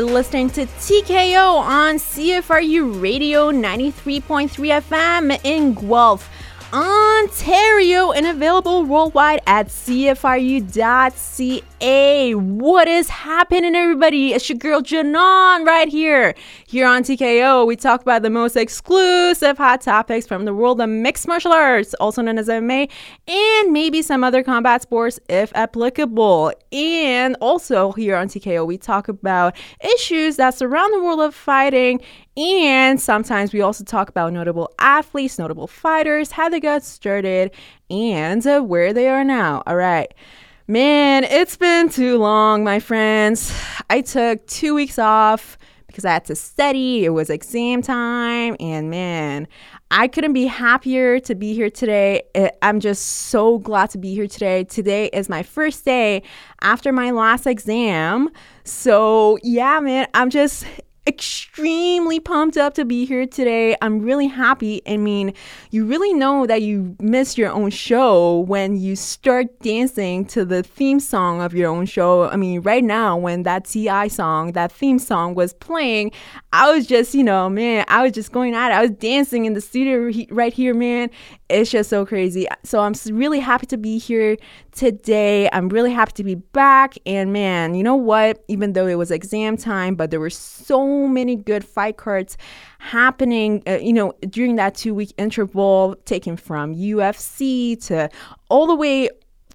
Listening to TKO on CFRU Radio 93.3 FM in Guelph. Ontario and available worldwide at CFRU.ca. Hey, what is happening, everybody? It's your girl Janon right here. Here on TKO, we talk about the most exclusive hot topics from the world of mixed martial arts, also known as MMA, and maybe some other combat sports if applicable. And also here on TKO, we talk about issues that surround the world of fighting and sometimes we also talk about notable athletes, notable fighters, how they got started, and where they are now. All right. Man, it's been too long, my friends. I took two weeks off because I had to study. It was exam time. And man, I couldn't be happier to be here today. I'm just so glad to be here today. Today is my first day after my last exam. So, yeah, man, I'm just extremely pumped up to be here today. I'm really happy. I mean, you really know that you miss your own show when you start dancing to the theme song of your own show. I mean, right now, when that TI song, that theme song was playing, I was just, you know, man, I was just going at it. I was dancing in the studio right here, man. It's just so crazy. So I'm really happy to be here today. I'm really happy to be back. And man, you know what? Even though it was exam time, but there were so many good fight cards happening, uh, you know, during that two week interval, taken from UFC to all the way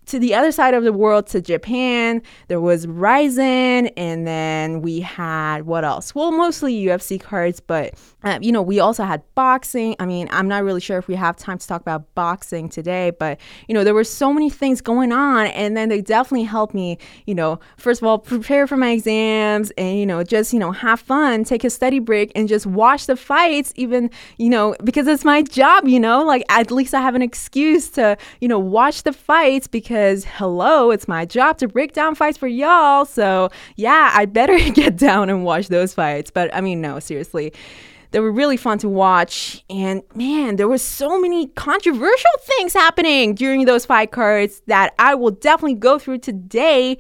to the other side of the world to Japan. There was Rizin, and then we had what else? Well, mostly UFC cards, but uh, you know, we also had boxing. I mean, I'm not really sure if we have time to talk about boxing today, but you know, there were so many things going on, and then they definitely helped me, you know, first of all, prepare for my exams and, you know, just, you know, have fun, take a study break, and just watch the fights, even, you know, because it's my job, you know, like at least I have an excuse to, you know, watch the fights because, hello, it's my job to break down fights for y'all. So, yeah, I better get down and watch those fights. But I mean, no, seriously they were really fun to watch. And man, there were so many controversial things happening during those fight cards that I will definitely go through today.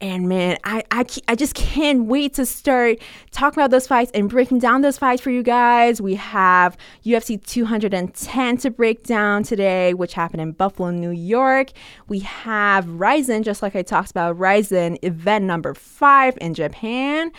And man, I, I, I just can't wait to start talking about those fights and breaking down those fights for you guys. We have UFC 210 to break down today, which happened in Buffalo, New York. We have Rizin, just like I talked about, Rizin event number five in Japan.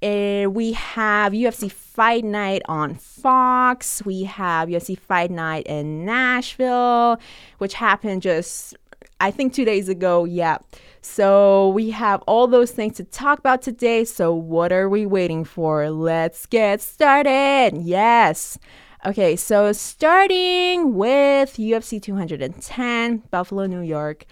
And we have UFC Fight Night on Fox. We have UFC Fight Night in Nashville, which happened just, I think, two days ago. Yeah. So we have all those things to talk about today. So, what are we waiting for? Let's get started. Yes. Okay, so starting with UFC 210, Buffalo, New York.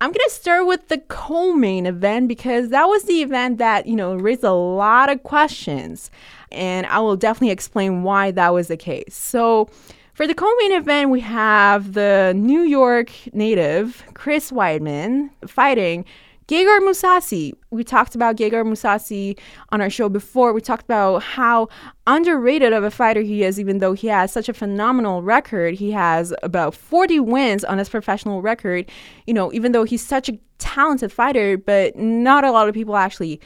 I'm going to start with the co main event because that was the event that, you know, raised a lot of questions. And I will definitely explain why that was the case. So, for the co main event, we have the New York native, Chris Weidman, fighting Gegard Mousasi. We talked about Gegard Mousasi on our show before. We talked about how underrated of a fighter he is, even though he has such a phenomenal record. He has about 40 wins on his professional record. You know, even though he's such a talented fighter, but not a lot of people actually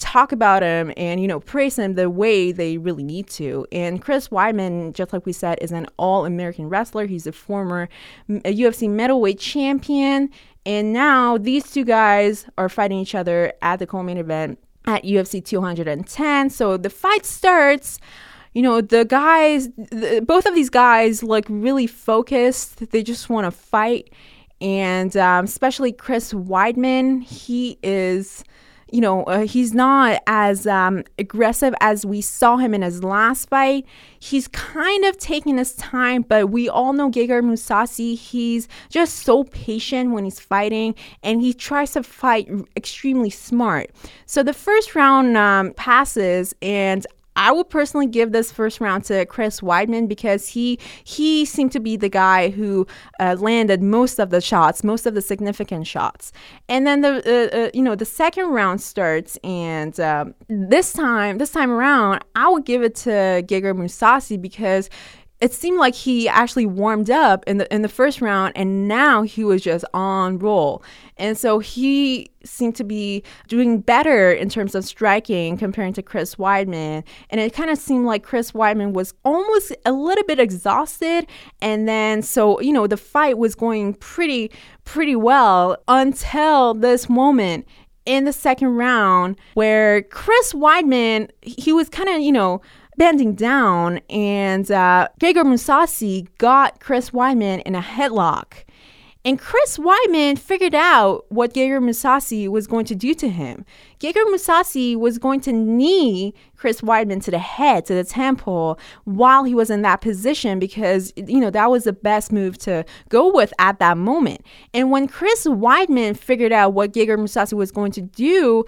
talk about him and you know praise him the way they really need to and chris weidman just like we said is an all-american wrestler he's a former ufc middleweight champion and now these two guys are fighting each other at the co-main event at UFC 210. So the fight starts. You know, the guys, the, both of these guys look really focused. They just want to fight. And um, especially Chris Weidman, he is you know, uh, he's not as um, aggressive as we saw him in his last fight. He's kind of taking his time, but we all know Gegard Mousasi. He's just so patient when he's fighting, and he tries to fight extremely smart. So the first round um, passes, and I would personally give this first round to Chris Weidman because he he seemed to be the guy who uh, landed most of the shots, most of the significant shots. And then the uh, uh, you know the second round starts, and um, this time this time around, I would give it to Gegard Mousasi because it seemed like he actually warmed up in the in the first round and now he was just on roll. And so he seemed to be doing better in terms of striking comparing to Chris Weidman. And it kind of seemed like Chris Weidman was almost a little bit exhausted. And then so, you know, the fight was going pretty, pretty well until this moment in the second round where Chris Weidman, he was kind of, you know, bending down, and uh, Gegard Mousasi got Chris Weidman in a headlock. And Chris Weidman figured out what Gegard Mousasi was going to do to him. Gegard Mousasi was going to knee Chris Weidman to the head, to the temple, while he was in that position because, you know, that was the best move to go with at that moment. And when Chris Weidman figured out what Gegard Mousasi was going to do,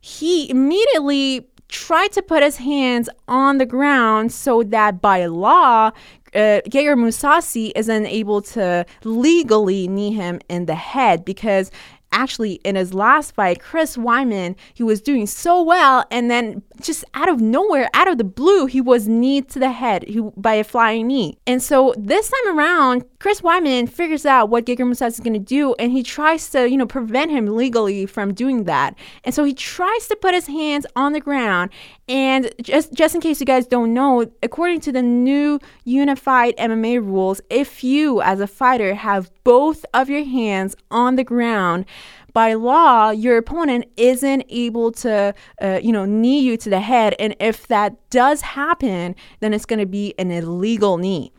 he immediately tried to put his hands on the ground so that by law, uh, Gegard Mousasi isn't able to legally knee him in the head because actually in his last fight, Chris Weidman, he was doing so well, and then just out of nowhere, out of the blue, he was kneed to the head he, by a flying knee. And so this time around, Chris Weidman figures out what Gegard Mousasi is going to do, and he tries to, you know, prevent him legally from doing that. And so he tries to put his hands on the ground. And just just in case you guys don't know, according to the new unified MMA rules, if you as a fighter have both of your hands on the ground, by law, your opponent isn't able to, uh, you know, knee you to the head. And if that does happen, then it's going to be an illegal knee.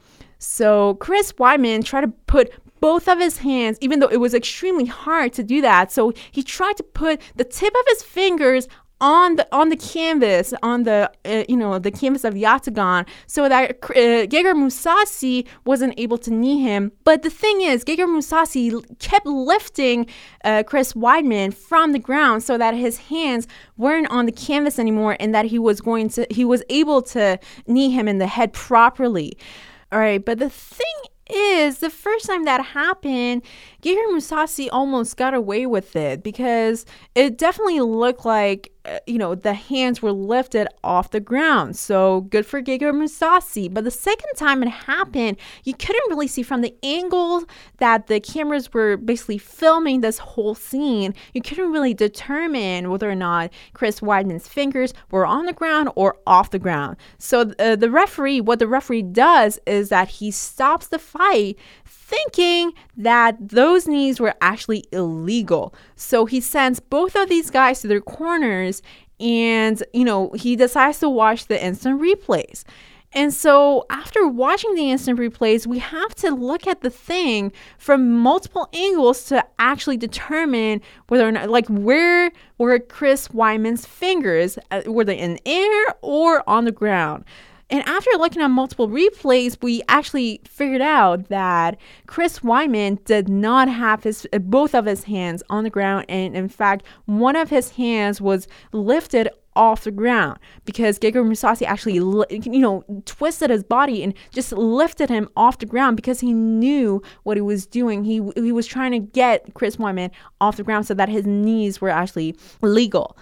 So Chris Weidman tried to put both of his hands, even though it was extremely hard to do that. So he tried to put the tip of his fingers on the on the canvas on the uh, you know the canvas of octagon so that uh, Gegard Mousasi wasn't able to knee him but the thing is Gegard Mousasi kept lifting uh, Chris Weidman from the ground so that his hands weren't on the canvas anymore and that he was going to he was able to knee him in the head properly all right but the thing is the first time that happened, Gegard Mousasi almost got away with it because it definitely looked like you know, the hands were lifted off the ground. So good for Gegard Mousasi. But the second time it happened, you couldn't really see from the angle that the cameras were basically filming this whole scene. You couldn't really determine whether or not Chris Weidman's fingers were on the ground or off the ground. So uh, the referee, what the referee does is that he stops the fight thinking that those knees were actually illegal. So he sends both of these guys to their corners and, you know, he decides to watch the instant replays. And so, after watching the instant replays, we have to look at the thing from multiple angles to actually determine whether or not, like, where were Chris Weidman's fingers? Uh, were they in air or on the ground? And after looking at multiple replays, we actually figured out that Chris Weidman did not have his uh, both of his hands on the ground, and in fact, one of his hands was lifted off the ground because Gegard Mousasi actually, you know, twisted his body and just lifted him off the ground because he knew what he was doing. He he was trying to get Chris Weidman off the ground so that his knees were actually legal.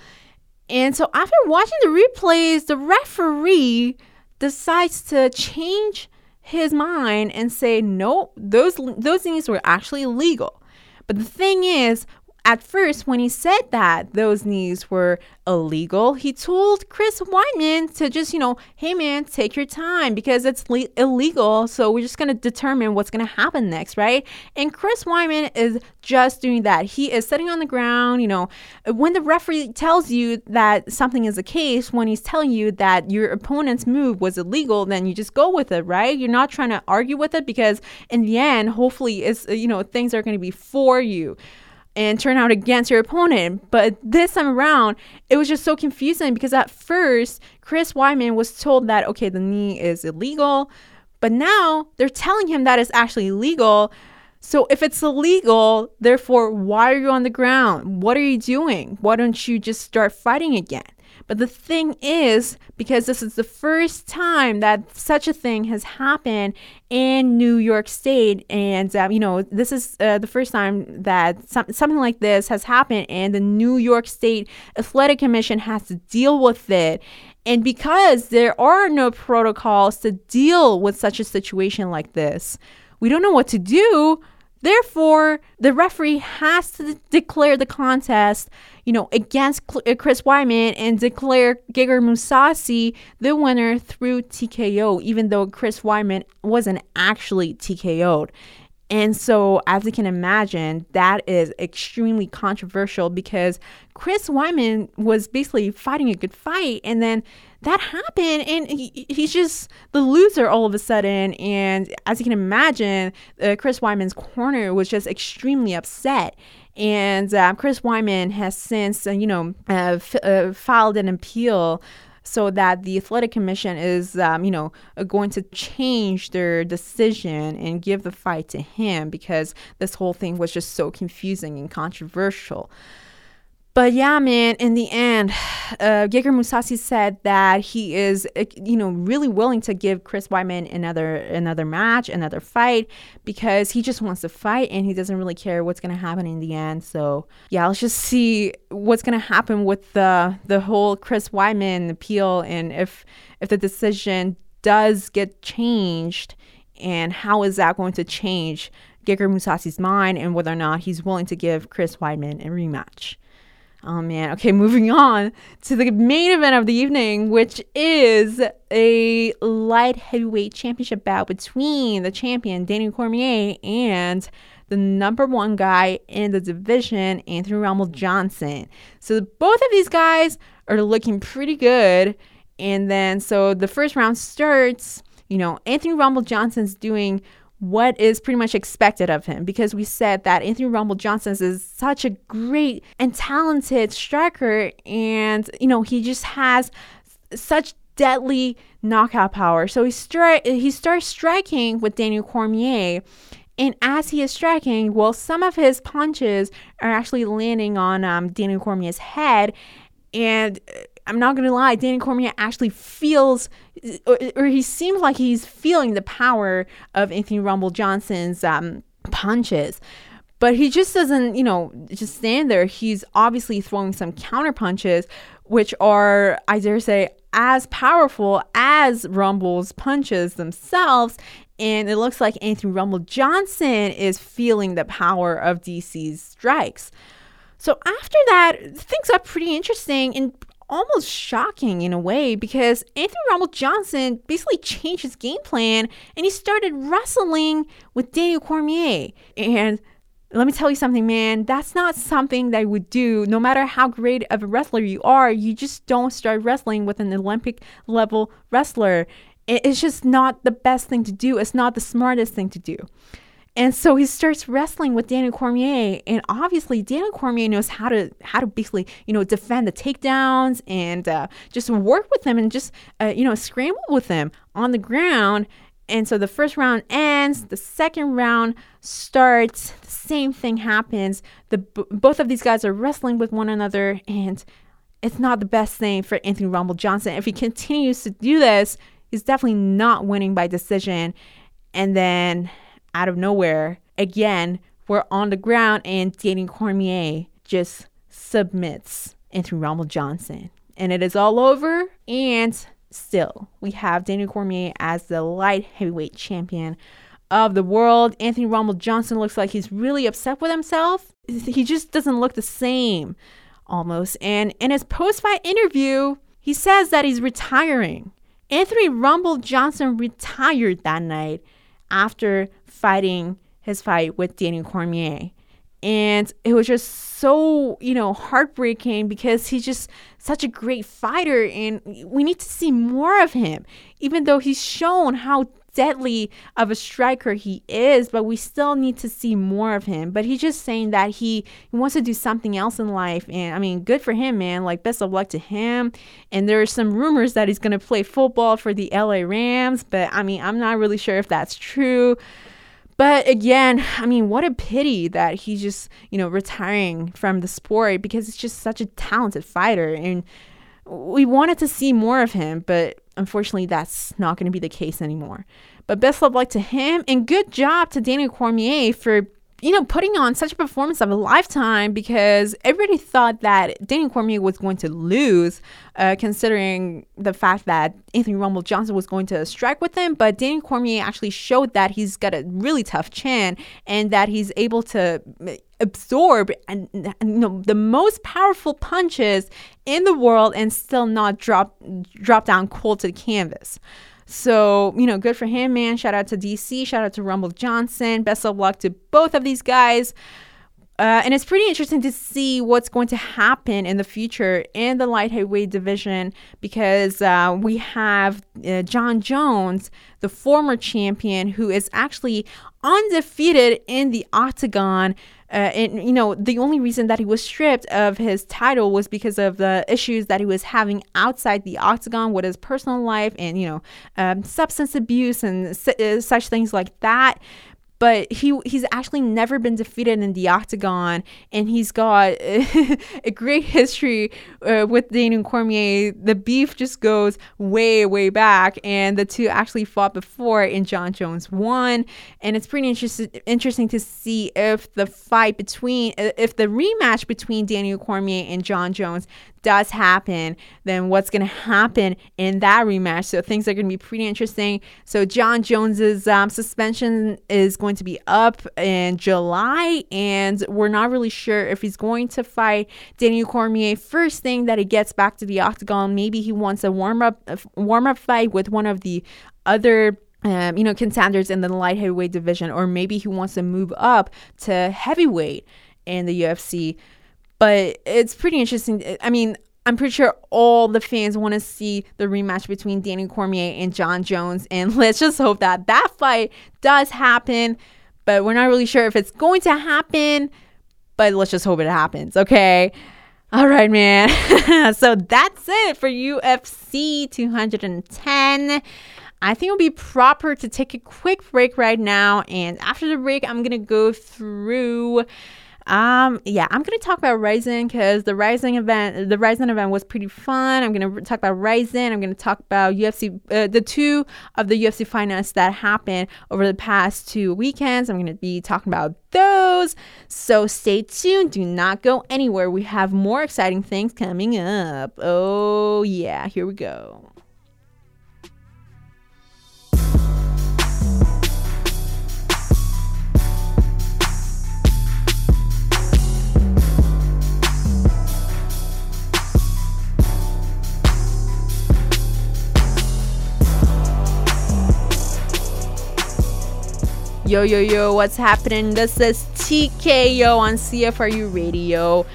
And so after watching the replays, the referee decides to change his mind and say, nope, those those things were actually legal. But the thing is, at first, when he said that those knees were illegal, he told Chris Weidman to just, you know, hey man, take your time because it's le- illegal. So we're just going to determine what's going to happen next, right? And Chris Weidman is just doing that. He is sitting on the ground, you know, when the referee tells you that something is a case, when he's telling you that your opponent's move was illegal, then you just go with it, right? You're not trying to argue with it because in the end, hopefully, it's, you know, things are going to be for you and turn out against your opponent. But this time around, it was just so confusing because at first, Chris Weidman was told that, okay, the knee is illegal. But now they're telling him that it's actually legal. So if it's illegal, therefore, why are you on the ground? What are you doing? Why don't you just start fighting again? But the thing is, because this is the first time that such a thing has happened in New York State, and um, you know, this is uh, the first time that some, something like this has happened, and the New York State Athletic Commission has to deal with it. And because there are no protocols to deal with such a situation like this, we don't know what to do. Therefore, the referee has to declare the contest, you know, against uh, Chris Weidman and declare Gegard Mousasi the winner through TKO, even though Chris Weidman wasn't actually TKO'd. And so, as you can imagine, that is extremely controversial because Chris Weidman was basically fighting a good fight. And then that happened, and he, he's just the loser all of a sudden. And as you can imagine, uh, Chris Weidman's corner was just extremely upset. And uh, Chris Weidman has since, uh, you know, uh, f- uh, filed an appeal so that the athletic commission is, um, you know, uh, going to change their decision and give the fight to him because this whole thing was just so confusing and controversial. But yeah, man, in the end, uh, Gegard Mousasi said that he is, uh, you know, really willing to give Chris Weidman another another match, another fight, because he just wants to fight and he doesn't really care what's gonna happen in the end. So yeah, let's just see what's gonna happen with the the whole Chris Weidman appeal and if if the decision does get changed and how is that going to change Gegard Mousasi's mind and whether or not he's willing to give Chris Weidman a rematch. Oh man. Okay, moving on to the main event of the evening, which is a light heavyweight championship bout between the champion Daniel Cormier and the number one guy in the division, Anthony Rumble Johnson. So both of these guys are looking pretty good. And then so the first round starts, you know, Anthony Rumble Johnson's doing what is pretty much expected of him. Because we said that Anthony Rumble Johnson is such a great and talented striker and you know he just has such deadly knockout power. So he stri- he starts striking with Daniel Cormier and as he is striking well some of his punches are actually landing on um, Daniel Cormier's head and I'm not gonna lie, Danny Cormier actually feels, or, or, he seems like he's feeling the power of Anthony Rumble Johnson's um, punches. But he just doesn't, you know, just stand there. He's obviously throwing some counter punches, which are, I dare say, as powerful as Rumble's punches themselves. And it looks like Anthony Rumble Johnson is feeling the power of DC's strikes. So after that, things got pretty interesting and almost shocking in a way because Anthony Rumble Johnson basically changed his game plan and he started wrestling with Daniel Cormier. And let me tell you something, man, that's not something that I would do no matter how great of a wrestler you are. You just don't start wrestling with an Olympic level wrestler. It's just not the best thing to do. It's not the smartest thing to do. And so he starts wrestling with Daniel Cormier, and obviously Daniel Cormier knows how to how to basically you know defend the takedowns and uh, just work with them and just uh, you know scramble with them on the ground. And so the first round ends, the second round starts. The same thing happens. The both of these guys are wrestling with one another, and it's not the best thing for Anthony Rumble Johnson. If he continues to do this, he's definitely not winning by decision. And then out of nowhere, again, we're on the ground and Danny Cormier just submits Anthony Rumble Johnson. And it is all over. And still, we have Daniel Cormier as the light heavyweight champion of the world. Anthony Rumble Johnson looks like he's really upset with himself. He just doesn't look the same almost. And in his post fight interview, he says that he's retiring. Anthony Rumble Johnson retired that night after fighting his fight with Daniel Cormier. And it was just so, you know, heartbreaking because he's just such a great fighter and we need to see more of him. Even though he's shown how deadly of a striker he is, but we still need to see more of him. But he's just saying that he, wants to do something else in life. And I mean, good for him, man. Like, best of luck to him. And there are some rumors that he's going to play football for the LA Rams, but I mean, I'm not really sure if that's true. But again, I mean, what a pity that he's just, you know, retiring from the sport because it's just such a talented fighter. And we wanted to see more of him, but unfortunately, that's not going to be the case anymore. But best of luck to him and good job to Daniel Cormier for you know, putting on such a performance of a lifetime because everybody thought that Daniel Cormier was going to lose, uh, considering the fact that Anthony Rumble Johnson was going to strike with him. But Daniel Cormier actually showed that he's got a really tough chin and that he's able to absorb and you know the most powerful punches in the world and still not drop drop down cold to the canvas. So, you know, good for him, man. Shout out to DC. Shout out to Rumble Johnson. Best of luck to both of these guys. Uh, and it's pretty interesting to see what's going to happen in the future in the light heavyweight division because uh, we have uh, Jon Jones, the former champion, who is actually undefeated in the octagon uh, and you know the only reason that he was stripped of his title was because of the issues that he was having outside the octagon with his personal life and you know um, substance abuse and uh, such things like that but he he's actually never been defeated in the octagon, and he's got a great history uh, with Daniel Cormier. The beef just goes way way back, and the two actually fought before, and Jon Jones won. And it's pretty interesting interesting to see if the fight between if the rematch between Daniel Cormier and Jon Jones does happen, then what's going to happen in that rematch? So things are going to be pretty interesting. So Jon Jones's um, suspension is going to be up in July, and we're not really sure if he's going to fight Daniel Cormier first thing that he gets back to the octagon. Maybe he wants a warm up warm up fight with one of the other um, you know, contenders in the light heavyweight division, or maybe he wants to move up to heavyweight in the UFC. But it's pretty interesting. I mean, I'm pretty sure all the fans want to see the rematch between Danny Cormier and Jon Jones. And let's just hope that that fight does happen. But we're not really sure if it's going to happen. But let's just hope it happens, okay? All right, man. so that's it for UFC 210. I think it would be proper to take a quick break right now. And after the break, I'm going to go through um, yeah, I'm gonna talk about Rizin because the Rizin event, the Rizin event was pretty fun. I'm gonna talk about Rizin. I'm gonna talk about UFC, uh, the two of the UFC finance that happened over the past two weekends. I'm gonna be talking about those. So stay tuned. Do not go anywhere. We have more exciting things coming up. Oh yeah, here we go. Yo, yo, yo, what's happening? This is TKO on CFRU Radio.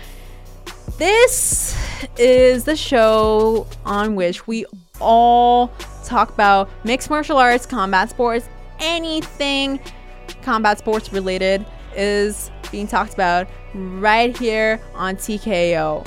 This is the show on which we all talk about mixed martial arts, combat sports, anything combat sports related is being talked about right here on TKO.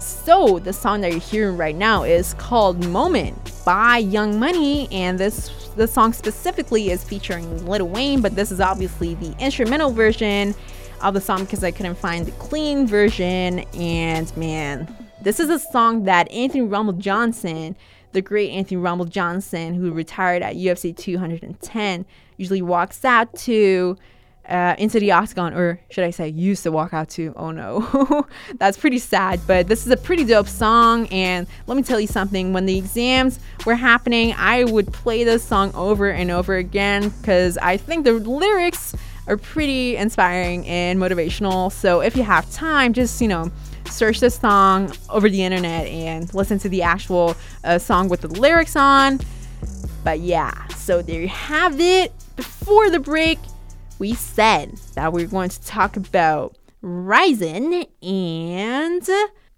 So, the song that you're hearing right now is called Moment by Young Money, and this the song specifically is featuring Lil Wayne, but this is obviously the instrumental version of the song because I couldn't find the clean version. And man, this is a song that Anthony Rumble Johnson, the great Anthony Rumble Johnson, who retired at UFC 210, usually walks out to uh, into the octagon, or should I say, used to walk out to. Oh no, that's pretty sad. But this is a pretty dope song, and let me tell you something. When the exams were happening, I would play this song over and over again because I think the lyrics are pretty inspiring and motivational. So if you have time, just you know search this song over the internet and listen to the actual uh, song with the lyrics on. But yeah, so there you have it. Before the break, we said that we are going to talk about Rizin and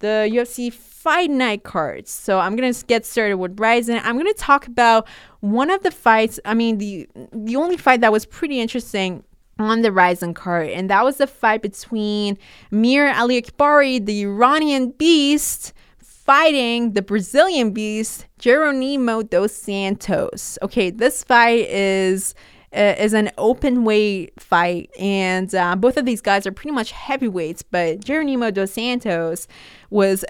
the UFC Fight Night cards. So I'm gonna get started with Rizin. I'm gonna talk about one of the fights. I mean, the the only fight that was pretty interesting on the Rizin card, and that was the fight between Mir Aliakbari, the Iranian Beast, fighting the Brazilian Beast, Jeronimo dos Santos. Okay, this fight is is an open weight fight, and uh, both of these guys are pretty much heavyweights. But Jeronimo dos Santos was,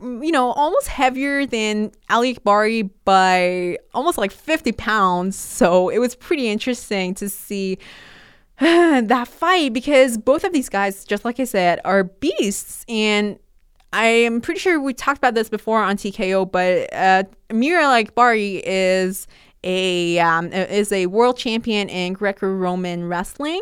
you know, almost heavier than Aliakbari by almost like 50 pounds. So it was pretty interesting to see that fight because both of these guys, just like I said, are beasts. And I am pretty sure we talked about this before on TKO, but uh, Amir Akbari is a um, is a world champion in Greco-Roman wrestling,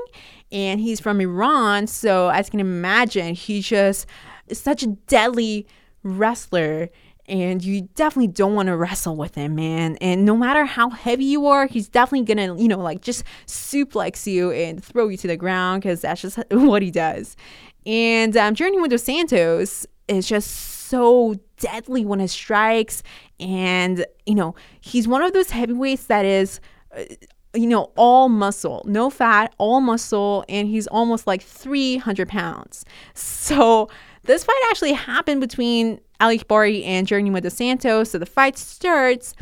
and he's from Iran. So as you can imagine, he's just such a deadly wrestler and you definitely don't want to wrestle with him, man. And no matter how heavy you are, he's definitely gonna, you know, like just suplex you and throw you to the ground because that's just what he does. And um, Jeronimo dos Santos is just so deadly when he strikes, and you know, he's one of those heavyweights that is. Uh, you know, all muscle, no fat, all muscle, and he's almost like 300 pounds. So, this fight actually happened between Aliakbari and Jeronimo dos Santos. So the fight starts.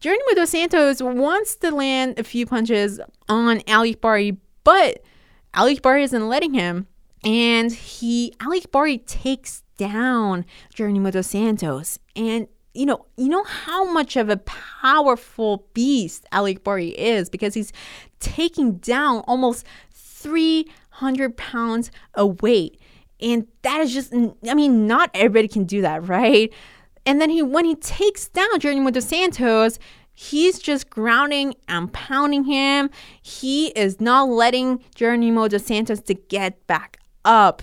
Jeronimo dos Santos wants to land a few punches on Aliakbari, but Aliakbari isn't letting him. And he, Aliakbari takes down Jeronimo dos Santos. And you know, you know how much of a powerful beast Aliakbari is because he's taking down almost 300 pounds of weight. And that is just, I mean, not everybody can do that, right? And then he, when he takes down Jeronimo dos Santos, he's just grounding and pounding him. He is not letting Jeronimo dos Santos to get back up.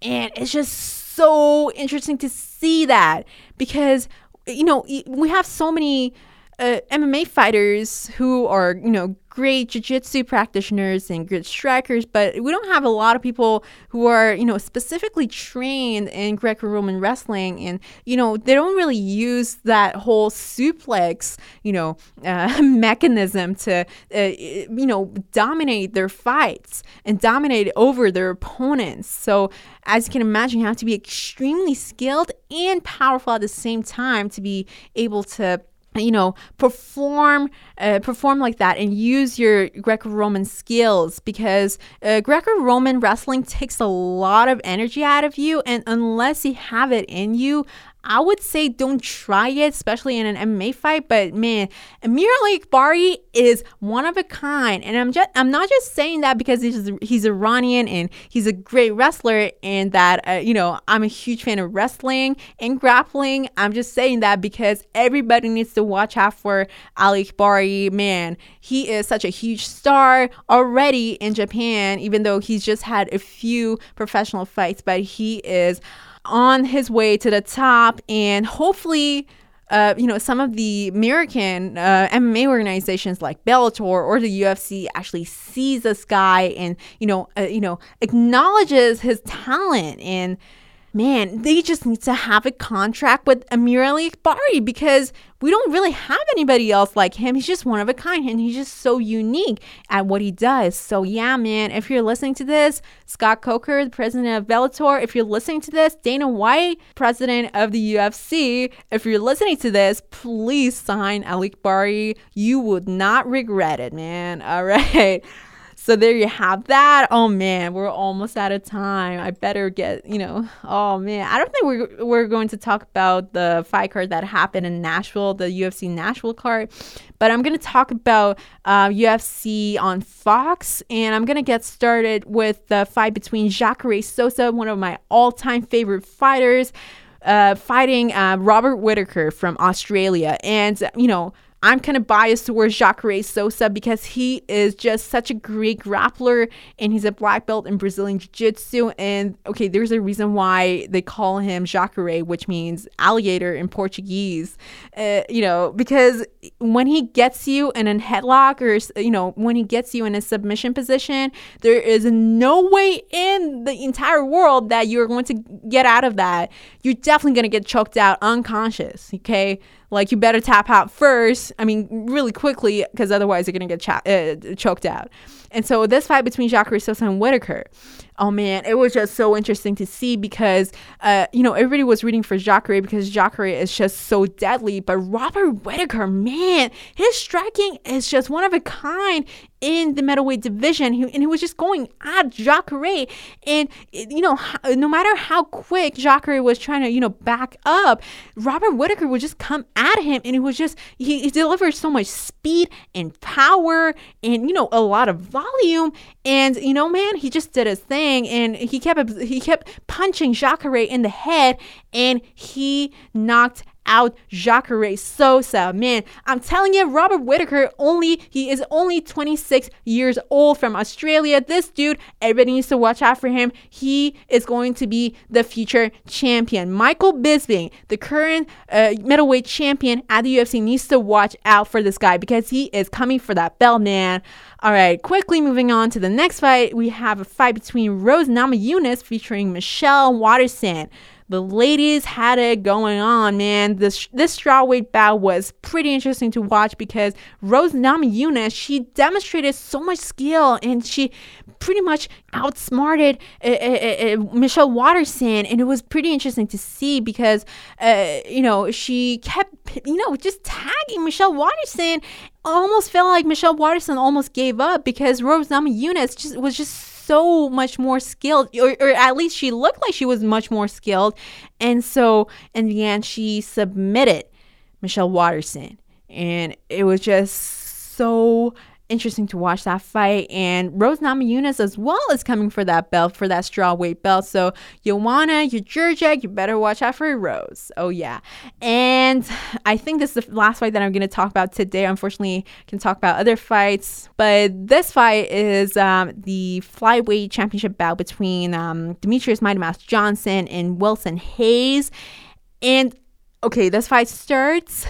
And it's just so interesting to see that because, you know, we have so many uh, MMA fighters who are, you know, great jiu-jitsu practitioners and good strikers, but we don't have a lot of people who are, you know, specifically trained in Greco-Roman wrestling and, you know, they don't really use that whole suplex, you know, uh, mechanism to, uh, you know, dominate their fights and dominate over their opponents. So, as you can imagine, you have to be extremely skilled and powerful at the same time to be able to you know perform uh, perform like that and use your greco-roman skills because uh, greco-roman wrestling takes a lot of energy out of you and unless you have it in you I would say don't try it, especially in an MMA fight. But man, Amir Akbari is one of a kind, and I'm just I'm not just saying that because he's he's Iranian and he's a great wrestler, and that uh, you know I'm a huge fan of wrestling and grappling. I'm just saying that because everybody needs to watch out for Aliakbari. Man, he is such a huge star already in Japan, even though he's just had a few professional fights, but he is on his way to the top and hopefully uh, you know, some of the American uh, MMA organizations like Bellator or the UFC actually sees this guy and you know, uh, you know, acknowledges his talent and man, they just need to have a contract with Amir Aliakbari because we don't really have anybody else like him. He's just one of a kind and he's just so unique at what he does. So, yeah, man, if you're listening to this, Scott Coker, the president of Bellator, if you're listening to this, Dana White, president of the UFC, if you're listening to this, please sign Aliakbari. You would not regret it, man. All right. So there you have that. Oh man, we're almost out of time. I better get, you know, oh man. I don't think we're, we're going to talk about the fight card that happened in Nashville, the UFC Nashville card, but I'm going to talk about uh, UFC on Fox, and I'm going to get started with the fight between Jacare Souza, one of my all time favorite fighters, uh, fighting uh, Robert Whitaker from Australia. And, you know, I'm kind of biased towards Jacare Souza because he is just such a great grappler and he's a black belt in Brazilian Jiu Jitsu. And okay, there's a reason why they call him Jacare, which means alligator in Portuguese, uh, you know, because when he gets you in a headlock or, you know, when he gets you in a submission position, there is no way in the entire world that you're going to get out of that. You're definitely going to get choked out unconscious, okay? Like you better tap out first. I mean, really quickly, because otherwise you're gonna get uh, choked out. And so this fight between Jacare Souza and Whitaker, oh man, it was just so interesting to see because, uh, you know, everybody was rooting for Jacare because Jacare is just so deadly. But Robert Whitaker, man, his striking is just one of a kind in the middleweight division. He, and he was just going at Jacare. And, you know, no matter how quick Jacare was trying to, you know, back up, Robert Whitaker would just come at him. And it was just, he, he delivered so much speed and power and, you know, a lot of volume. And, you know, man, he just did his thing. And he kept, he kept punching Jacare in the head and he knocked out Jacare Souza. Man, I'm telling you, Robert Whitaker only he is only 26 years old from Australia. This dude, everybody needs to watch out for him. He is going to be the future champion. Michael Bisping, the current uh, middleweight champion at the UFC, needs to watch out for this guy because he is coming for that belt, man. All right, quickly moving on to the next fight, we have a fight between Rose Namajunas featuring Michelle Waterson the ladies had it going on, man. This this strawweight bout was pretty interesting to watch because Rose Namajunas she demonstrated so much skill and she pretty much outsmarted uh, uh, uh, Michelle Waterson, and it was pretty interesting to see because uh, you know she kept you know just tagging Michelle Waterson. Almost felt like Michelle Waterson almost gave up because Rose Namajunas just was just so much more skilled, or, or at least she looked like she was much more skilled. And so in the end, she submitted Michelle Waterson. And it was just so interesting to watch that fight. And Rose Namajunas as well is coming for that belt, for that strawweight belt. So Joanna, Jedrzejczyk, you better watch out for Rose. Oh yeah. And I think this is the last fight that I'm going to talk about today. Unfortunately, I can talk about other fights, but this fight is um, the flyweight championship bout between um, Demetrious Mighty Mouse Johnson and Wilson Reis. And okay, this fight starts.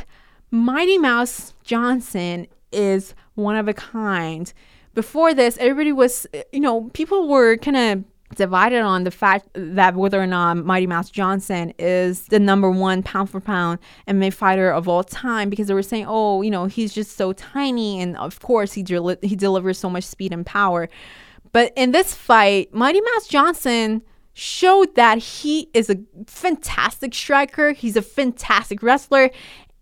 Mighty Mouse Johnson is one of a kind. Before this, everybody was, you know, people were kind of divided on the fact that whether or not Mighty Mouse Johnson is the number one pound for pound MMA fighter of all time because they were saying, oh, you know, he's just so tiny, and of course he del- he delivers so much speed and power. But in this fight, Mighty Mouse Johnson showed that he is a fantastic striker. He's a fantastic wrestler,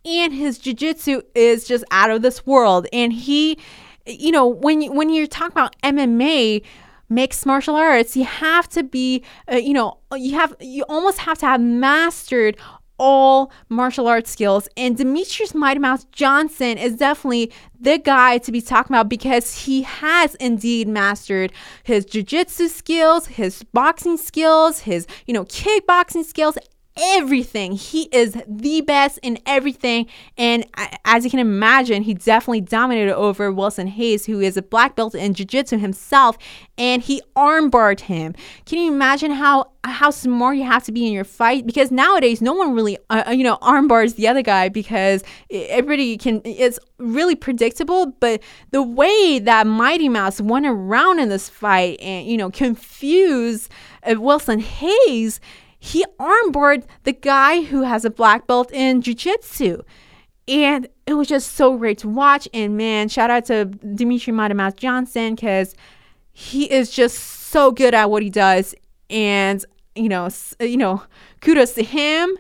and his jiu-jitsu is just out of this world and he you know when you, when you're talking about MMA mixed martial arts you have to be uh, you know you have you almost have to have mastered all martial arts skills. And Demetrious Mighty Mouse Johnson is definitely the guy to be talking about because he has indeed mastered his jiu-jitsu skills, his boxing skills, his, you know, kickboxing skills, everything. He is the best in everything. And as you can imagine, he definitely dominated over Wilson Reis, who is a black belt in jiu jitsu himself. And he armbarred him. Can you imagine how how smart you have to be in your fight? Because nowadays, no one really, uh, uh you know, armbars the other guy because everybody can. It's really predictable. But the way that Mighty Mouse went around in this fight and you know confused uh, Wilson Reis he armbarred the guy who has a black belt in jiu-jitsu. And it was just so great to watch. And man shout out to dimitri Mouse johnson because he is just so good at what he does. And you know you know kudos to him.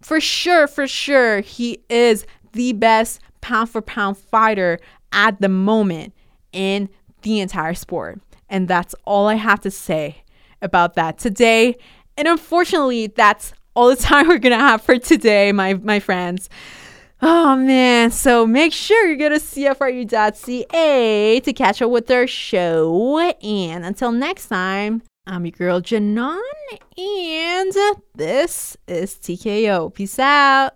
For sure for sure he is the best pound for pound fighter at the moment in the entire sport. And that's all i have to say about that. Today and unfortunately, that's all the time we're gonna have for today, my my friends. Oh man, so make sure you go to CFRU.ca to catch up with our show. And until next time, I'm your girl Janon, and this is TKO. Peace out.